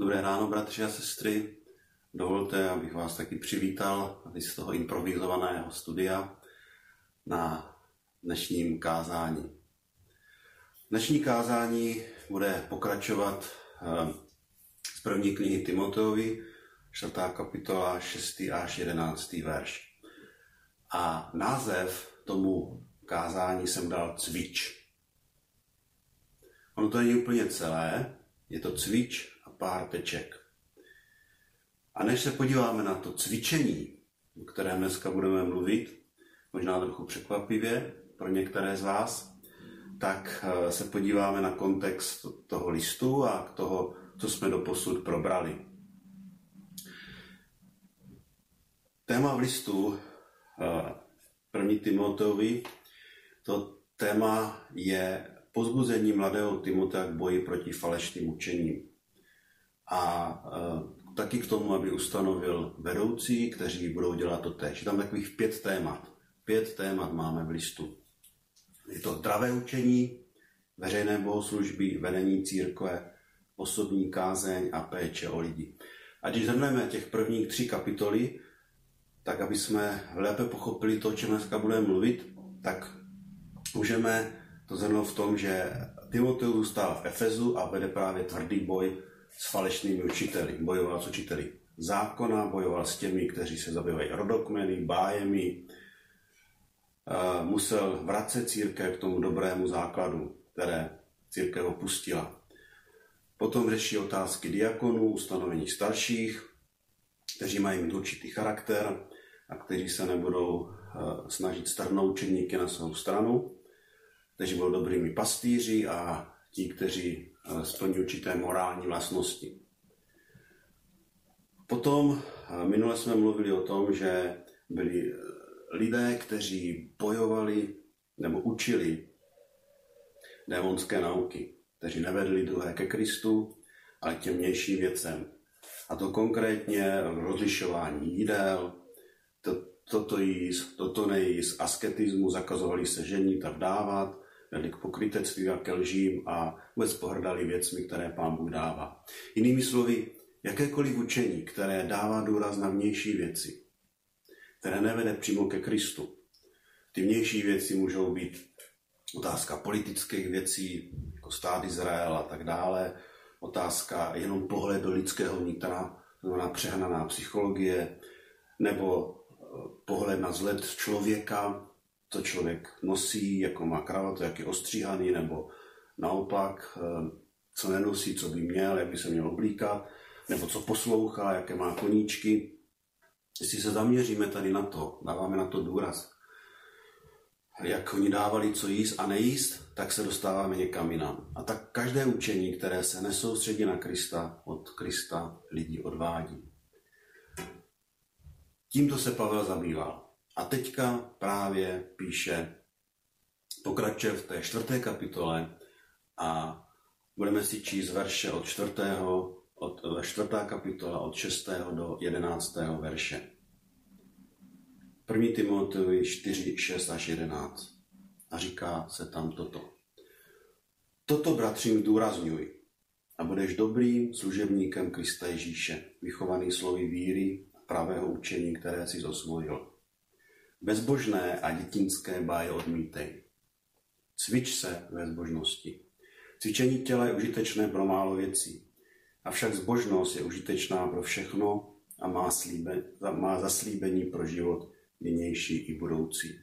Dobré ráno, bratři a sestry. Dovolte, abych vás taky přivítal z toho improvizovaného studia na dnešním kázání. Dnešní kázání bude pokračovat eh, z první knihy Timoteovi, 4. kapitola, 6. až 11. verš. A název tomu kázání jsem dal cvič. Ono to není úplně celé, je to cvič pár teček. A než se podíváme na to cvičení, o kterém dneska budeme mluvit, možná trochu překvapivě pro některé z vás, tak eh, se podíváme na kontext toho listu a k toho, co jsme do posud probrali. Téma v listu eh, první Timoteovi, to téma je pozbuzení mladého Timotea k boji proti falešným učením. A e, taky k tomu, aby ustanovil vedoucí, kteří budou dělat to tež. Je tam takových pět témat. Pět témat máme v listu. Je to zdravé učení, veřejné bohoslužby, vedení církve, osobní kázeň a péče o lidi. A když zhrneme těch prvních tři kapitoly, tak aby jsme lépe pochopili to, o čem dneska budeme mluvit, tak můžeme to zhrnout v tom, že Timoteus zůstal v Efezu a vede právě tvrdý boj s falešnými učiteli. Bojoval s učiteli zákona, bojoval s těmi, kteří se zabývají rodokmeny, bájemi. Musel vracet církev k tomu dobrému základu, které církev opustila. Potom řeší otázky diakonů, ustanovení starších, kteří mají mít určitý charakter a kteří se nebudou snažit strhnout učeníky na svou stranu kteří budou dobrými pastýři a ti, kteří splní určité morální vlastnosti. Potom minule jsme mluvili o tom, že byli eh, lidé, kteří bojovali nebo učili démonské nauky, kteří nevedli druhé ke Kristu, ale k těm vnějším věcem. A to konkrétně rozlišování jídel, to, toto jíst, toto nejíst, asketismu, zakazovali se ženit a vdávat, k pokrytectví a ke lžím a vůbec pohrdali věcmi, které pán Bůh dává. Jinými slovy, jakékoliv učení, které dává důraz na vnější věci, které nevede přímo ke Kristu. Ty vnější věci můžou být otázka politických věcí, jako stát Izrael a tak dále, otázka jenom pohled do lidského vnitra, znamená přehnaná psychologie, nebo eh, pohled na zled člověka, co člověk nosí, jako má kravatu, jak je ostříhaný, nebo naopak, eh, co nenosí, co by měl, jak by se měl oblíkat, nebo co poslouchá, jaké má koníčky. Jestli se zaměříme tady na to, dáváme na to důraz, jak oni dávali co jíst a nejíst, tak se dostáváme někam jinam. A tak každé učení, které se nesoustředí na Krista, od Krista lidi odvádí. Tímto se Pavel zabýval. A teďka právě píše, pokračuje v té čtvrté kapitole a budeme si číst verše od čtvrtého, od, čtvrtá kapitola od 6. do 11. verše. 1. Timoteovi 4, 6 až 11. A říká se tam toto. Toto, bratřím, důrazňuj a budeš dobrým služebníkem Krista Ježíše, vychovaný slovy víry a pravého učení, které si zosvojil Bezbožné a dětinské báje odmítej. Cvič se ve zbožnosti. Cvičení těla je užitečné pro málo věcí, avšak zbožnost je užitečná pro všechno a má, slíbe, má zaslíbení pro život nynější i budoucí.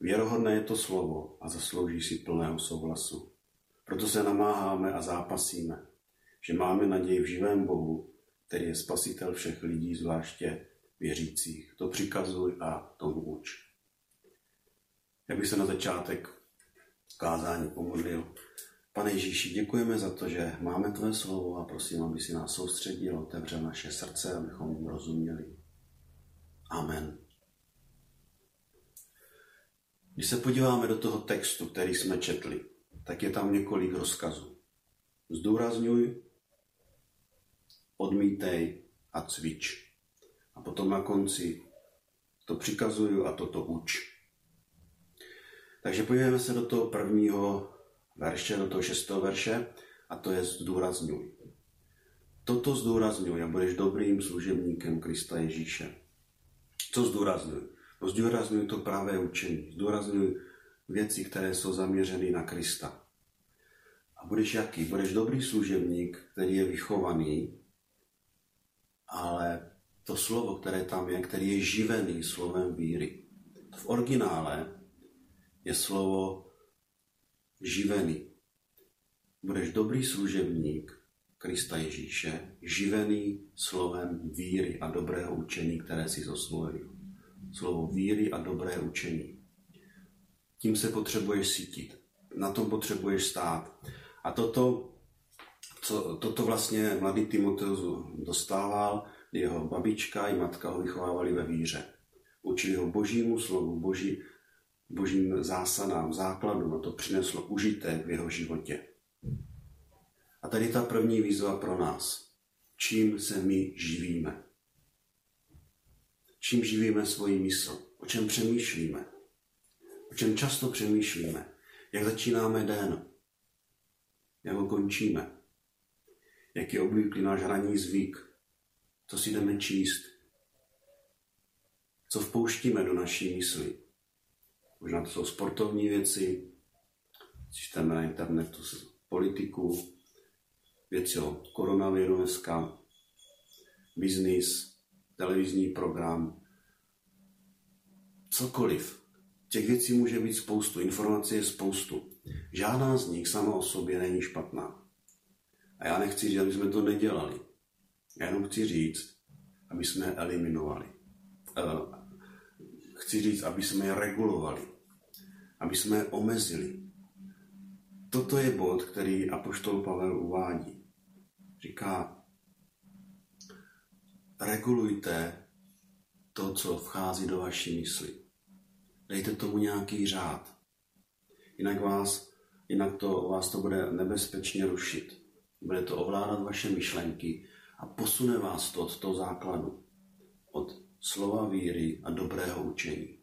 Věrohodné je to slovo a zaslouží si plného souhlasu. Proto se namáháme a zápasíme, že máme naději v živém Bohu, který je spasitel všech lidí, zvláště věřících. To přikazuj a tomu uč. Já bych se na začátek kázání pomodlil. Pane Ježíši, děkujeme za to, že máme Tvé slovo a prosím, aby si nás soustředil, otevřel naše srdce, abychom mu rozuměli. Amen. Když se podíváme do toho textu, který jsme četli, tak je tam několik rozkazů. Zdůrazňuj, odmítej a cvič. A potom na konci to přikazuju a toto uč. Takže podívejme se do toho prvního verše, do toho šestého verše, a to je zdůrazňuj. toto zdůrazňuji a budeš dobrým služebníkem Krista Ježíše. Co zdůrazňuji? No zdůrazňuji to pravé učení. Zdůrazňuji věci, které jsou zaměřeny na Krista. A budeš jaký? Budeš dobrý služebník, který je vychovaný, ale to slovo, které tam je, který je živený slovem víry. V originále je slovo živený. Budeš dobrý služebník Krista Ježíše, živený slovem víry a dobrého učení, které si zosvojil. Slovo víry a dobré učení. Tím se potřebuješ sítit. Na tom potřebuješ stát. A toto, co, toto vlastně mladý Timoteus dostával, jeho babička i matka ho vychovávali ve víře. Učili ho božímu slovu, boží, božím zásadám, základům a to přineslo užitek v jeho životě. A tady ta první výzva pro nás. Čím se my živíme? Čím živíme svoji mysl? O čem přemýšlíme? O čem často přemýšlíme? Jak začínáme den? Jak ho končíme? Jak je obvyklý náš hraní zvyk? Co si jdeme číst? Co vpouštíme do naší mysli? Možná to jsou sportovní věci, čteme na internetu politiku, věci o koronaviru dneska, biznis, televizní program, cokoliv. Těch věcí může být spoustu, informací je spoustu. Žádná z nich sama o sobě není špatná. A já nechci říct, aby jsme to nedělali. Já jenom chci říct, aby jsme je eliminovali. Eh, chci říct, aby jsme je regulovali. Aby jsme je omezili. Toto je bod, který Apoštol Pavel uvádí. Říká, regulujte to, co vchází do vaší mysli. Dejte tomu nějaký řád. Jinak, vás, jinak to, vás to bude nebezpečně rušit. Bude to ovládat vaše myšlenky a posune vás to od toho základu. Od slova víry a dobrého učení.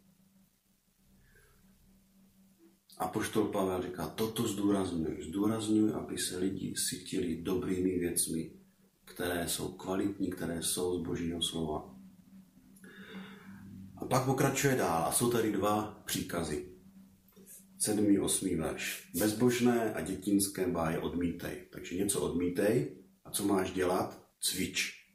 A poštol Pavel říká, toto zdůrazňuji. Zdůrazňuji, aby se lidi sytili dobrými věcmi, které jsou kvalitní, které jsou z Božího slova. A pak pokračuje dál a jsou tady dva příkazy. Sedmý, osmý verš. Bezbožné a dětinské báje odmítej. Takže něco odmítej a co máš dělat? Cvič.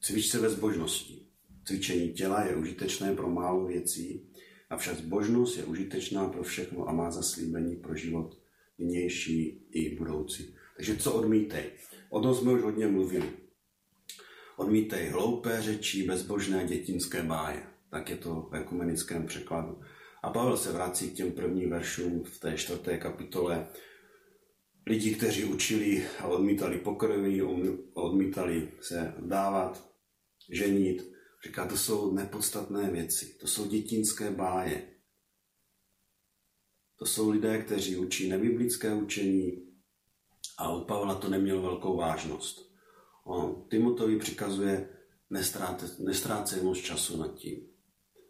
Cvič se ve zbožnosti. Cvičení těla je užitečné pro málo věcí, Avšak zbožnost je užitečná pro všechno a má zaslíbení pro život nynější i budoucí. Takže co odmítej? O tom jsme už hodně mluvili. Odmítej hloupé řeči, bezbožné dětinské báje. Tak je to v ekumenickém překladu. A Pavel se vrací k těm prvním veršům v té čtvrté kapitole. Lidi, kteří učili a odmítali pokrví, odmítali se vdávat, ženít, Říká, to jsou nepodstatné věci, to jsou dětinské báje. To jsou lidé, kteří učí nebiblické učení a u Pavla to neměl velkou vážnost. On Timotovi přikazuje, nestrácej moc času nad tím.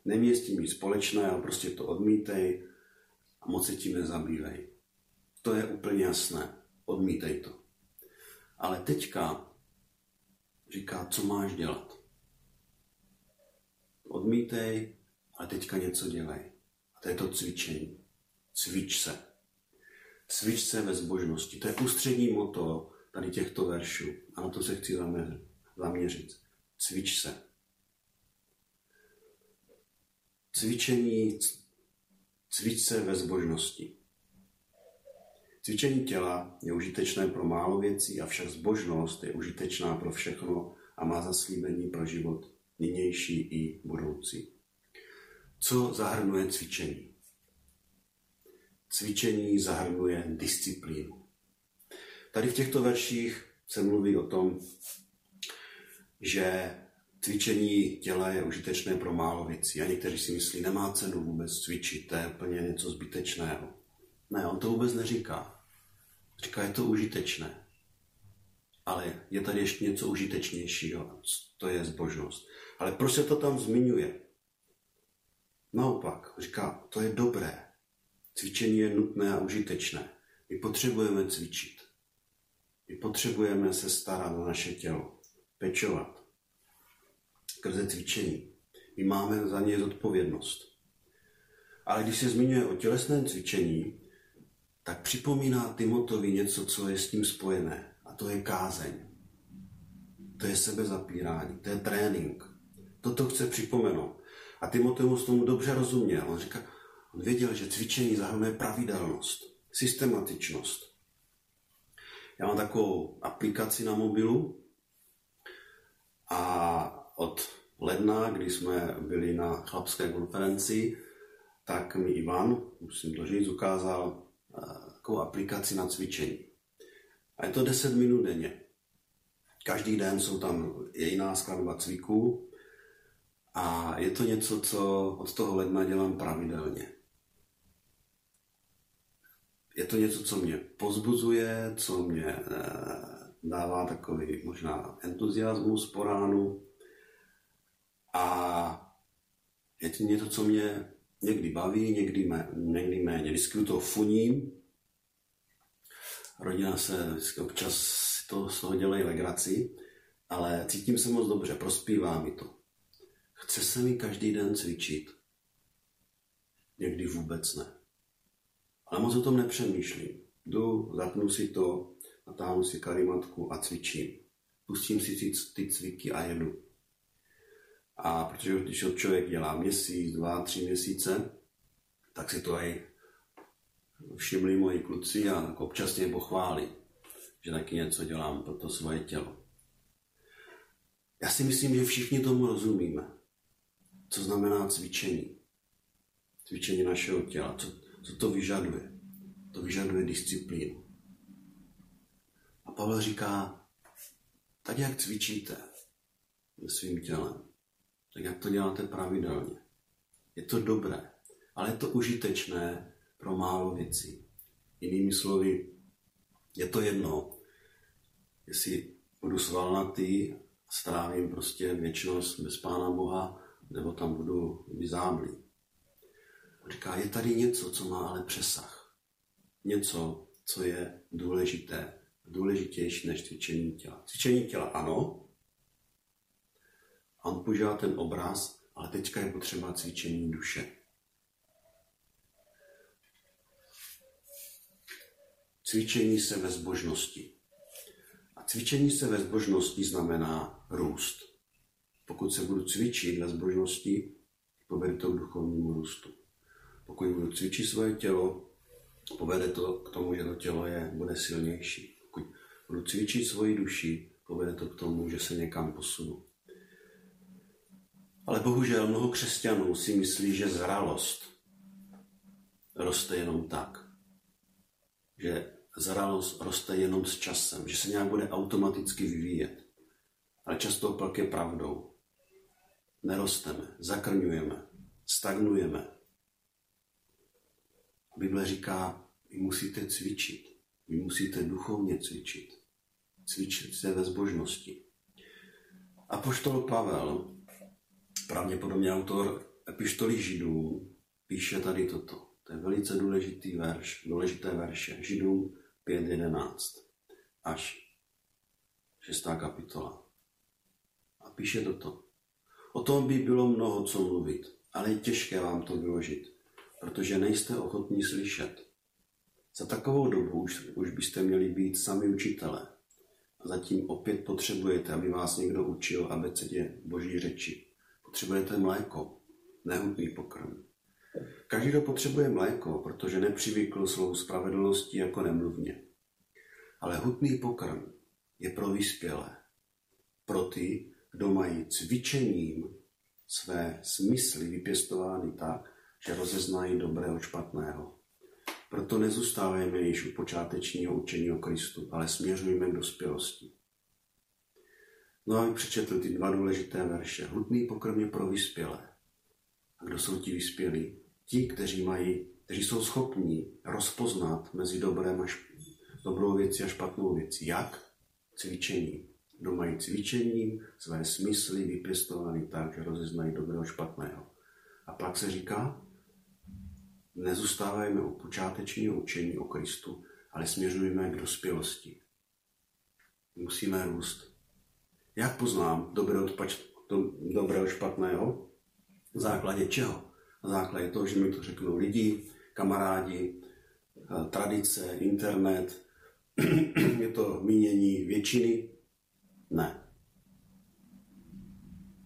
Neměj s tím být společné, ale prostě to odmítej a moc se tím nezabývej. To je úplně jasné. Odmítej to. Ale teďka říká, co máš dělat odmítej, ale teďka něco dělej. A to je to cvičení. Cvič se. Cvič se ve zbožnosti. To je ústřední moto tady těchto veršů. A na to se chci zaměřit. Cvič se. Cvičení, cvič se ve zbožnosti. Cvičení těla je užitečné pro málo věcí, avšak zbožnost je užitečná pro všechno a má zaslíbení pro život nynější i budoucí. Co zahrnuje cvičení? Cvičení zahrnuje disciplínu. Tady v těchto verších se mluví o tom, že cvičení těla je užitečné pro málo věcí. A někteří si myslí, nemá cenu vůbec cvičit, to je úplně něco zbytečného. Ne, on to vůbec neříká. Říká, je to užitečné. Ale je tady ještě něco užitečnějšího, to je zbožnost. Ale proč se to tam zmiňuje? Naopak, říká, to je dobré. Cvičení je nutné a užitečné. My potřebujeme cvičit. My potřebujeme se starat o naše tělo, pečovat skrze cvičení. My máme za ně zodpovědnost. Ale když se zmiňuje o tělesném cvičení, tak připomíná Timotovi něco, co je s tím spojené. A to je kázeň. To je sebezapírání, to je trénink. Toto chce připomenout. A Timoteus tomu dobře rozuměl. On říká, on věděl, že cvičení zahrnuje pravidelnost, systematičnost. Já mám takovou aplikaci na mobilu a od ledna, kdy jsme byli na chlapské konferenci, tak mi Ivan, musím to říct, ukázal takovou aplikaci na cvičení. A je to 10 minut denně. Každý den jsou tam jiná skladba cviků a je to něco, co od toho ledna dělám pravidelně. Je to něco, co mě pozbuzuje, co mě eh, dává takový možná entuziasmus po ránu a je to něco, co mě někdy baví, někdy, mé, někdy méně. Vždycky u toho funím. Rodina se občas to z toho dělají legraci, ale cítím se moc dobře, prospívá mi to. Chce se mi každý den cvičit. Někdy vůbec ne. Ale moc o tom nepřemýšlím. Jdu, zapnu si to, natáhnu si karimatku a cvičím. Pustím si ty cviky a jedu. A protože když to člověk dělá měsíc, dva, tři měsíce, tak si to aj všimli moji kluci a občas mě pochválí, že taky něco dělám pro to svoje tělo. Já si myslím, že všichni tomu rozumíme co znamená cvičení. Cvičení našeho těla. Co, co to vyžaduje? To vyžaduje disciplínu. A Pavel říká, tak jak cvičíte se svým tělem, jak to děláte pravidelně. Je to dobré, ale je to užitečné pro málo věcí. Jinými slovy, je to jedno, jestli budu svalnatý, strávím prostě věčnost bez Pána Boha, nebo tam budu vyzáblý. Říká, je tady něco, co má ale přesah. Něco, co je důležité, důležitější než cvičení těla. Cvičení těla ano, a on používá ten obraz, ale teďka je potřeba cvičení duše. Cvičení se ve zbožnosti. A cvičení se ve zbožnosti znamená růst. Pokud se budu cvičit ve zbožnosti, povede to k duchovnímu růstu. Pokud budu cvičit svoje tělo, povede to k tomu, že to tělo je, bude silnější. Pokud budu cvičit svoji duši, povede to k tomu, že se někam posunu. Ale bohužel mnoho křesťanů si myslí, že zralost roste jenom tak. Že zralost roste jenom s časem, že se nějak bude automaticky vyvíjet. Ale často opak je pravdou nerosteme, zakrňujeme, stagnujeme. Bible říká, vy musíte cvičit, vy musíte duchovně cvičit, cvičit se ve zbožnosti. A poštol Pavel, pravděpodobně autor epištoly Židů, píše tady toto. To je velice důležitý verš, důležité verše. Židům 5.11 až 6. kapitola. A píše toto. O tom by bylo mnoho co mluvit, ale je těžké vám to vyložit, protože nejste ochotní slyšet. Za takovou dobu už, už byste měli být sami učitelé. A zatím opět potřebujete, aby vás někdo učil abecedě boží řeči. Potřebujete mléko, nehutný pokrm. Každý, kdo potřebuje mléko, protože nepřivykl svou spravedlností jako nemluvně. Ale hutný pokrm je pro vyspělé, pro ty, kdo mají cvičením své smysly vypěstovány tak, že rozeznají dobré od špatného. Proto nezůstávejme již u počátečního učení o Kristu, ale směřujme k dospělosti. No a přečetl ty dva důležité verše. Hutný pokrm je pro vyspělé. A kdo jsou ti vyspělí? Ti, kteří, mají, kteří jsou schopní rozpoznat mezi dobrém a šp... dobrou věcí a špatnou věcí. Jak? Cvičením kdo mají cvičením své smysly vypěstovány tak, že rozeznají dobrého špatného. A pak se říká, nezůstávajme u počátečního učení o Kristu, ale směřujeme k dospělosti. Musíme růst. Jak poznám dobré od, pač, do, dobré od špatného? Na základě čeho? Na základě toho, že mi to řeknou lidi, kamarádi, eh, tradice, internet. Je to mínění většiny? Ne.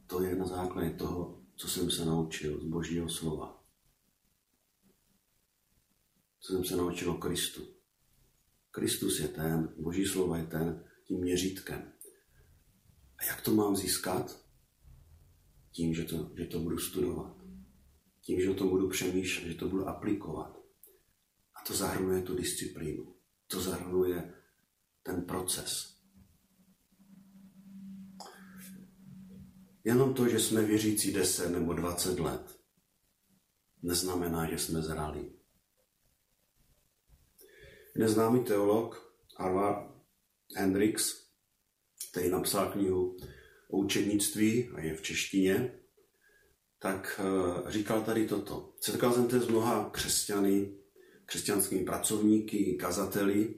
To je na základě toho, co jsem se naučil z Božího slova. Co jsem se naučil o Kristu. Kristus je ten, Boží slova je ten, tím měřítkem. Jak to mám získat? Tím, že to, že to budu studovat. Tím, že o tom budu přemýšlet, že to budu aplikovat. A to zahrnuje tu disciplínu. To zahrnuje ten proces. Jenom to, že jsme věřící 10 nebo 20 let, neznamená, že jsme zralí. Neznámý teolog Arva Hendrix, který napsal knihu o učednictví a je v češtině, tak eh, říkal tady toto. Setkal jsem se s mnoha křesťany, křesťanskými pracovníky, kazateli,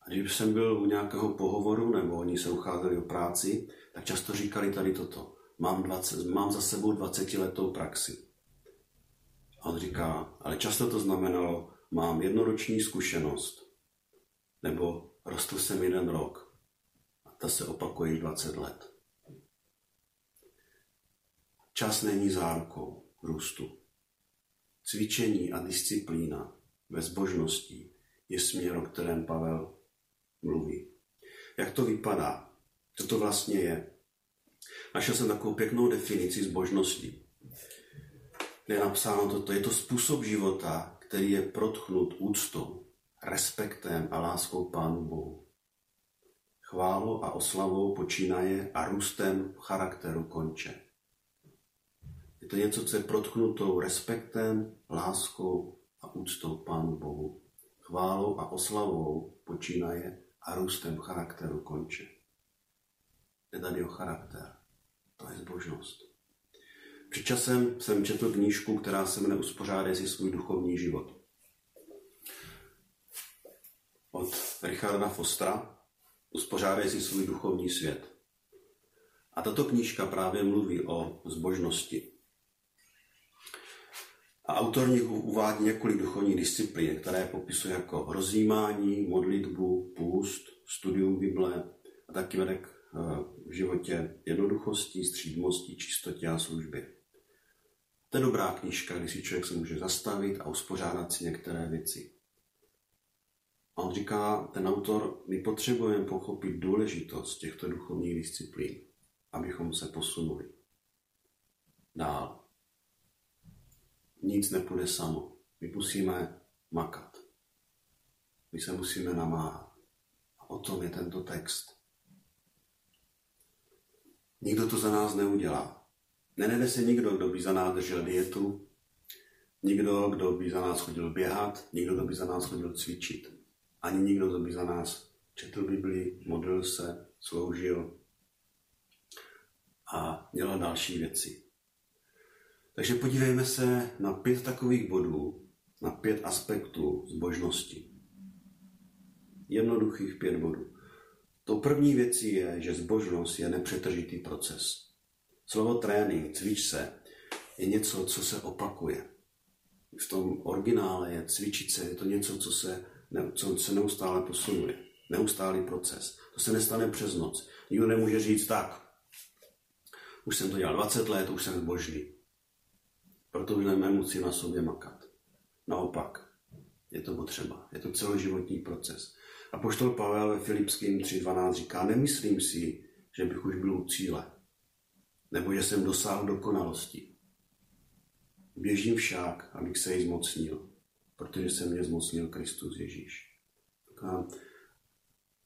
a když jsem byl u nějakého pohovoru, nebo oni se ucházeli o práci, tak často říkali tady toto. Mám, 20, mám za sebou 20 letou praxi. A on říká, ale často to znamenalo, mám jednoroční zkušenost, nebo rostl jsem jeden rok. Ta se opakuje 20 let. Čas není zárukou růstu. Cvičení a disciplína ve zbožnosti je směr, o kterém Pavel mluví. Jak to vypadá? Co to vlastně je? Našel jsem takovou pěknou definici zbožnosti. Je napsáno toto, je to způsob života, který je protchnut úctou, respektem a láskou Pánu Bohu. Chválou a oslavou počínaje a růstem charakteru konče. Je to něco, co je protchnutou respektem, láskou a úctou Pánu Bohu. Chválou a oslavou počínaje a růstem charakteru konče. Je tady o charakter. To je zbožnost. Před časem jsem četl knížku, která se jmenuje Uspořádej si svůj duchovní život. Od Richarda Fostra Uspořádej si svůj duchovní svět. A tato knížka právě mluví o zbožnosti. A autor uvádí několik duchovních disciplín, které popisuje jako rozjímání, modlitbu, půst, studium Bible a taky vede k eh, v životě jednoduchosti, střídmosti, čistotě a službě. To je dobrá knížka, kdy si člověk se může zastavit a uspořádat si některé věci. A on říká, ten autor, my potřebujeme pochopit důležitost těchto duchovních disciplín, abychom se posunuli dál nic nepůjde samo. My musíme makat. My se musíme namáhat. A o tom je tento text. Nikdo to za nás neudělá. Nenede se nikdo, kdo by za nás držel dietu, nikdo, kdo by za nás chodil běhat, nikdo, kdo by za nás chodil cvičit. Ani nikdo, kdo by za nás četl Bibli, modlil se, sloužil a dělal další věci. Takže podívejme se na pět takových bodů, na pět aspektů zbožnosti. Jednoduchých pět bodů. To první věcí je, že zbožnost je nepřetržitý proces. Slovo trénink, cvič se, je něco, co se opakuje. V tom originále je cvičit se, je to něco, co se, co se neustále posunuje. Neustálý proces. To se nestane přes noc. Nikdo nemůže říct tak. Už jsem to dělal 20 let, už jsem zbožný proto nemusí na sobě makat. Naopak, je to potřeba. Je to celoživotní proces. A poštol Pavel ve Filipským 3.12 říká, nemyslím si, že bych už byl u cíle, nebo že jsem dosáhl dokonalosti. Běžím však, abych se jí zmocnil, protože se mě zmocnil Kristus Ježíš. A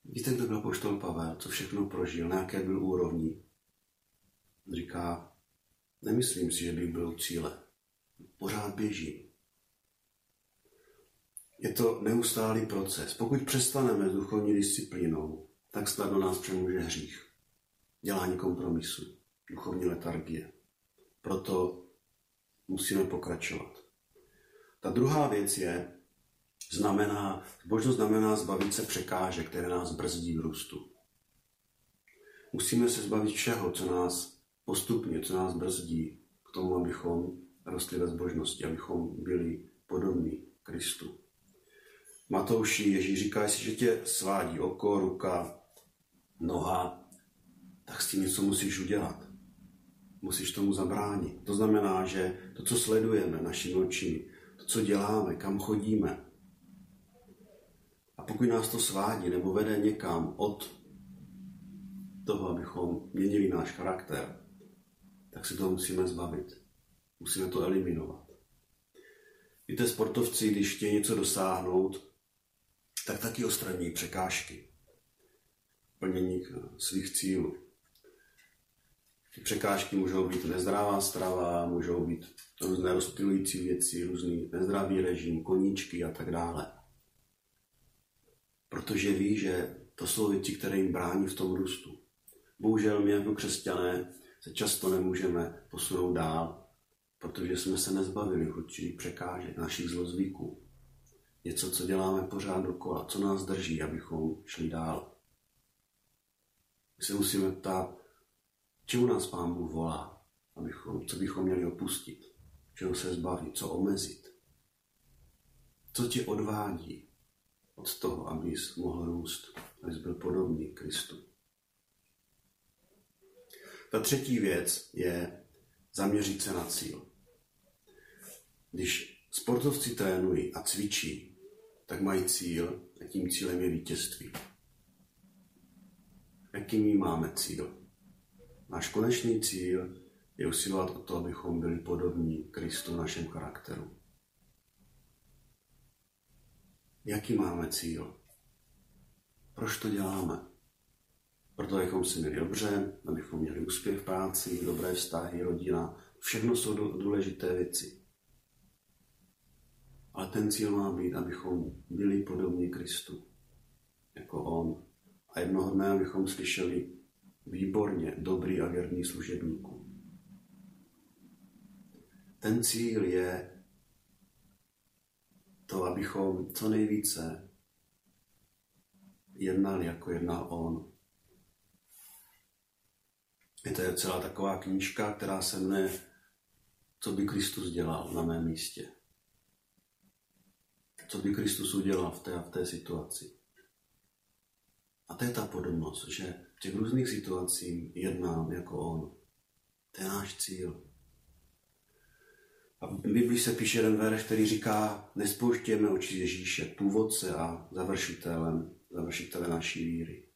víte, kdo byl poštol Pavel, co všechno prožil, na jaké byl úrovni? Říká, nemyslím si, že bych byl u cíle, pořád běží. Je to neustálý proces. Pokud přestaneme s duchovní disciplínou, tak snadno nás přemůže hřích. Dělání kompromisu, duchovní letargie. Proto musíme pokračovat. Ta druhá věc je, znamená, zbožnost znamená zbavit se překážek, které nás brzdí v růstu. Musíme se zbavit všeho, co nás postupně, co nás brzdí k tomu, abychom rostli ve zbožnosti, abychom byli podobní Kristu. Matouši Ježíš říká, jestli tě svádí oko, ruka, noha, tak s tím něco musíš udělat. Musíš tomu zabránit. To znamená, že to, co sledujeme našimi očimi, co děláme, kam chodíme, a pokud nás to svádí nebo vede někam od toho, abychom měnili náš charakter, tak se toho musíme zbavit. Musíme to eliminovat. Víte, sportovci, když chtějí něco dosáhnout, tak taky odstraní překážky plnění svých cílů. Ty překážky můžou být nezdravá strava, můžou být různé rozptilující věci, různý nezdravý režim, koníčky a tak dále. Protože ví, že to jsou věci, které jim brání v tom růstu. Bohužel my jako křesťané se často nemůžeme posunout dál, protože jsme se nezbavili určitých překážek, našich zlozvyků. Něco, co děláme pořád dokola, co nás drží, abychom šli dál. My se musíme ptát, čemu nás Pán Bůh volá, abychom, co bychom měli opustit, čeho se zbavit, co omezit. Co tě odvádí od toho, abys mohl růst, abys byl podobný Kristu. Ta třetí věc je zaměřit se na cíl. Když sportovci trénují a cvičí, tak mají cíl a tím cílem je vítězství. Jaký my máme cíl? Náš konečný cíl je usilovat o to, abychom byli podobní Kristu v našem charakteru. Jaký máme cíl? Proč to děláme? Proto, abychom si měli dobře, abychom měli úspěch v práci, dobré vztahy, rodina. Všechno jsou důležité věci. Ale ten cíl má být, abychom byli podobní Kristu, jako On. A jednoho dne, abychom slyšeli výborně, dobrý a věrný služebníků. Ten cíl je to, abychom co nejvíce jednali, jako jednal On. Je to celá taková knížka, která se mne, co by Kristus dělal na mém místě. Co by Kristus udělal v té a v té situaci. A to je ta podobnost, že v těch různých situacích jednám jako On. To je náš cíl. A v Biblii se píše jeden verš, který říká, nespouštějme oči Ježíše, původce a završitelem, završitele naší víry.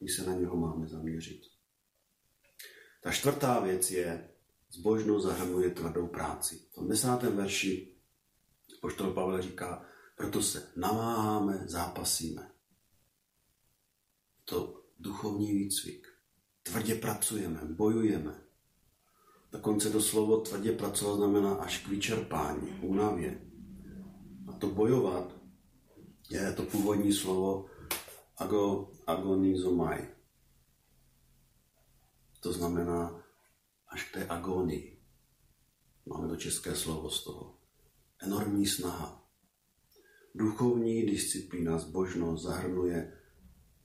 My se na něho máme zaměřit. Ta čtvrtá věc je, zbožnost zahrnuje tvrdou práci. V tom desátém verši poštol Pavel říká, proto se namáháme, zápasíme. To duchovní výcvik. Tvrdě pracujeme, bojujeme, Dokonce to slovo tvrdě pracovat znamená až k vyčerpání, únavě. A to bojovat je to původní slovo ago, agonizomai. To znamená až k té agonii. Máme to české slovo z toho. Enormní snaha. Duchovní disciplína, zbožnost zahrnuje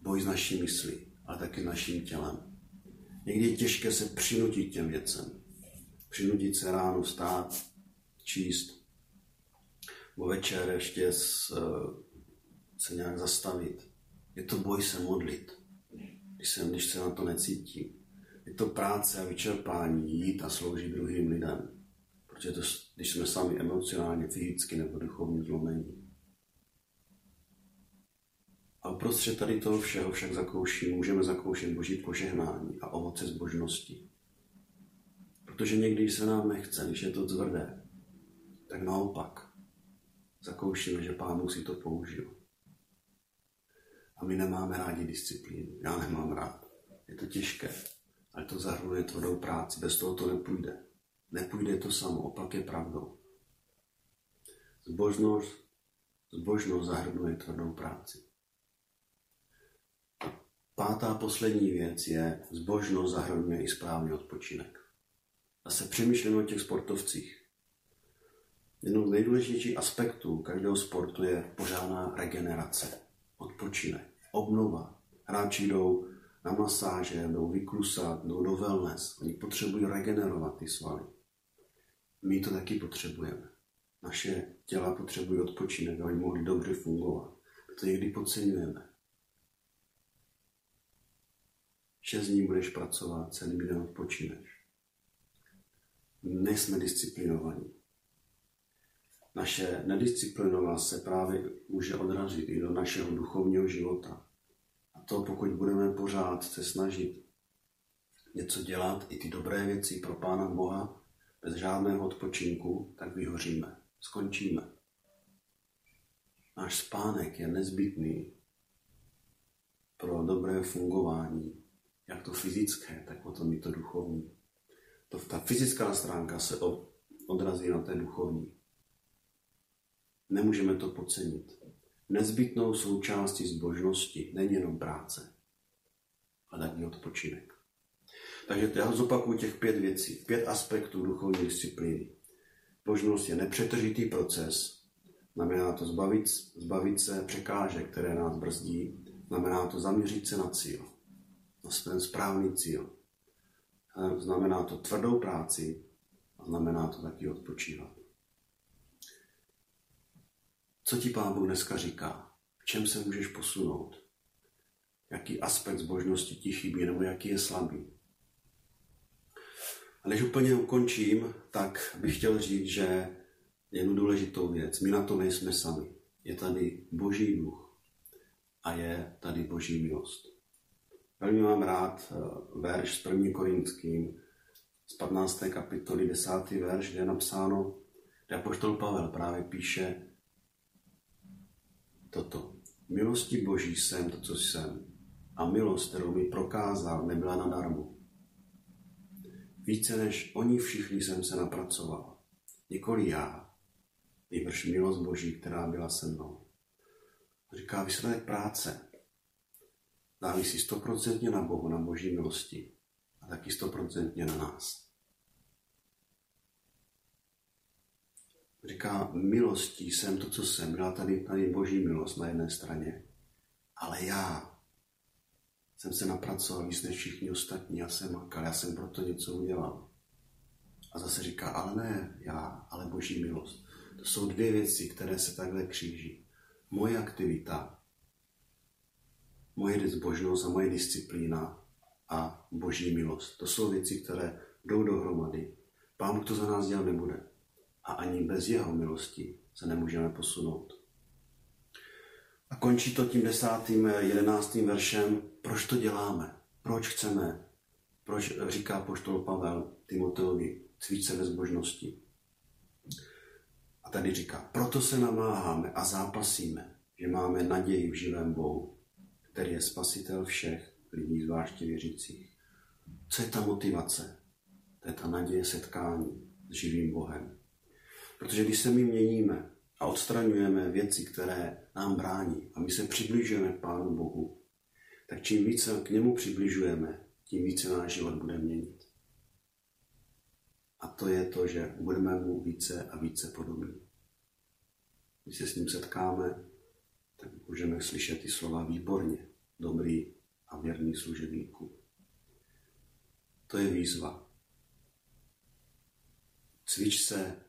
boj s naší myslí, ale taky naším tělem. Někdy je těžké se přinutit těm věcem přinutit se ráno stát, číst, nebo večer ještě eh, se nějak zastavit. Je to boj se modlit, když, jsem, když se na to necítím. Je to práce a vyčerpání, jít a sloužit druhým lidem. Protože to, když jsme sami emocionálně, fyzicky nebo duchovně zlomení. A uprostřed tady toho všeho však zakouší, můžeme zakoušet boží požehnání a ovoce zbožnosti. Protože někdy se nám nechce, když je to tvrdé, tak naopak zakoušíme, že pán si to použil. A my nemáme rádi disciplínu. Já nemám rád. Je to těžké, ale to zahrnuje tvrdou práci. Bez toho to nepůjde. Nepůjde to samo, opak je pravdou. Zbožnost, zbožnost zahrnuje tvrdou práci. Pátá poslední věc je, zbožnost zahrnuje i správný odpočinek a se přemýšlím o těch sportovcích. Jednou z nejdůležitějších aspektů každého sportu je pořádná regenerace, odpočinek, obnova. Hráči jdou na masáže, jdou vyklusat, jdou do wellness. Oni potřebují regenerovat ty svaly. My to taky potřebujeme. Naše těla potřebují odpočinek, aby mohli dobře fungovat. To někdy podceňujeme. Šest dní budeš pracovat, celý den odpočineš. Nejsme disciplinovaní. Naše nedisciplinovanost se právě může odrazit i do našeho duchovního života. A to, pokud budeme pořád se snažit něco dělat, i ty dobré věci pro Pána Boha, bez žádného odpočinku, tak vyhoříme, skončíme. Náš spánek je nezbytný pro dobré fungování, jak to fyzické, tak potom i to duchovní. To, ta fyzická stránka se odrazí na té duchovní. Nemůžeme to podcenit. Nezbytnou součástí zbožnosti není jenom práce, ale taky odpočinek. Takže já zopakuju těch pět věcí, pět aspektů duchovní disciplíny. Božnost je nepřetržitý proces, znamená to zbavit, zbavit se překážek, které nás brzdí, znamená to zaměřit se na cíl, na ten správný cíl. Znamená to tvrdou práci a znamená to taky odpočívat. Co ti Pán Bůh dneska říká? V čem se můžeš posunout? Jaký aspekt zbožnosti ti chybí nebo jaký je slabý? A než úplně ukončím, tak bych chtěl říct, že jednu důležitou věc. My na to nejsme sami. Je tady Boží duch a je tady Boží milost. Velmi mám rád eh, verš s 1. Korinským z 15. kapitoly 10. verš, kde je napsáno, kde apoštol Pavel právě píše toto. Milosti Boží jsem to, co jsem. A milost, kterou mi prokázal, nebyla nadarmo. Více než oni všichni jsem se napracoval. Nikoli já, nejbrž milost Boží, která byla se mnou. Říká výsledek práce. Závisí stoprocentně na Bohu, na Boží milosti a taky stoprocentně na nás. Říká, milostí jsem to, co jsem. Byla tady, tady boží milost na jedné straně. Ale já jsem se napracoval víc než všichni ostatní. Já jsem makal, já jsem proto něco udělal. A zase říká, ale ne já, ale boží milost. To jsou dvě věci, které se takhle kříží. Moje aktivita, moje zbožnost a moje disciplína a boží milost. To jsou věci, které jdou dohromady. Pán to za nás dělat nebude a ani bez jeho milosti se nemůžeme posunout. A končí to tím desátým, jedenáctým veršem, proč to děláme, proč chceme, proč říká poštol Pavel Timoteovi, cvič se ve zbožnosti. A tady říká, proto se namáháme a zápasíme, že máme naději v živém Bohu, který je spasitel všech lidí, zvláště věřících. Co je ta motivace? To je ta naděje setkání s živým Bohem. Protože když se my měníme a odstraňujeme věci, které nám brání a my se přibližujeme k Pánu Bohu, tak čím více k němu přibližujeme, tím více náš život bude měnit. A to je to, že budeme mu více a více podobní. Když se s ním setkáme, tak můžeme slyšet ty slova výborně, dobrý a věrný služebníku. To je výzva. Cvič se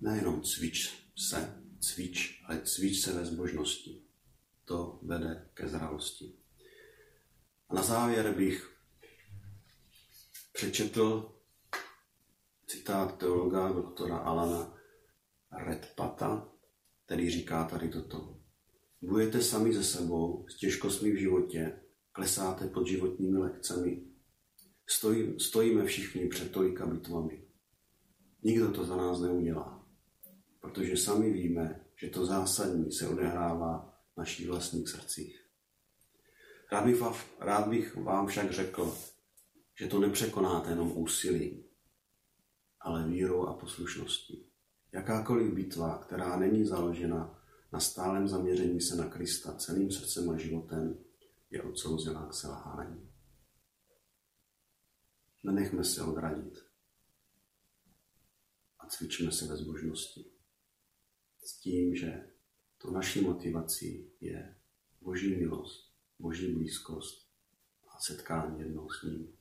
nejenom cvič se, cvič, ale cvič se ve zbožnosti. To vede ke zralosti. A na závěr bych přečetl citát teologa doktora Alana Redpata, který říká tady toto. Budete sami ze sebou s těžkostmi v životě, klesáte pod životními lekcemi, Stojí, stojíme všichni před tolika bitvami. Nikdo to za nás neudělá protože sami víme, že to zásadní se odehrává v našich vlastních srdcích. Rád bych, vám, rád bych vám však řekl, že to nepřekonáte jenom úsilím, ale vírou a poslušností. Jakákoliv bitva, která není založena na stálem zaměření se na Krista celým srdcem a životem, je odsouzená k selhání. Nenechme se odradit a cvičme se ve zbožnosti s tím, že to naší motivací je Boží milost, Boží blízkost setkání jednou s ním.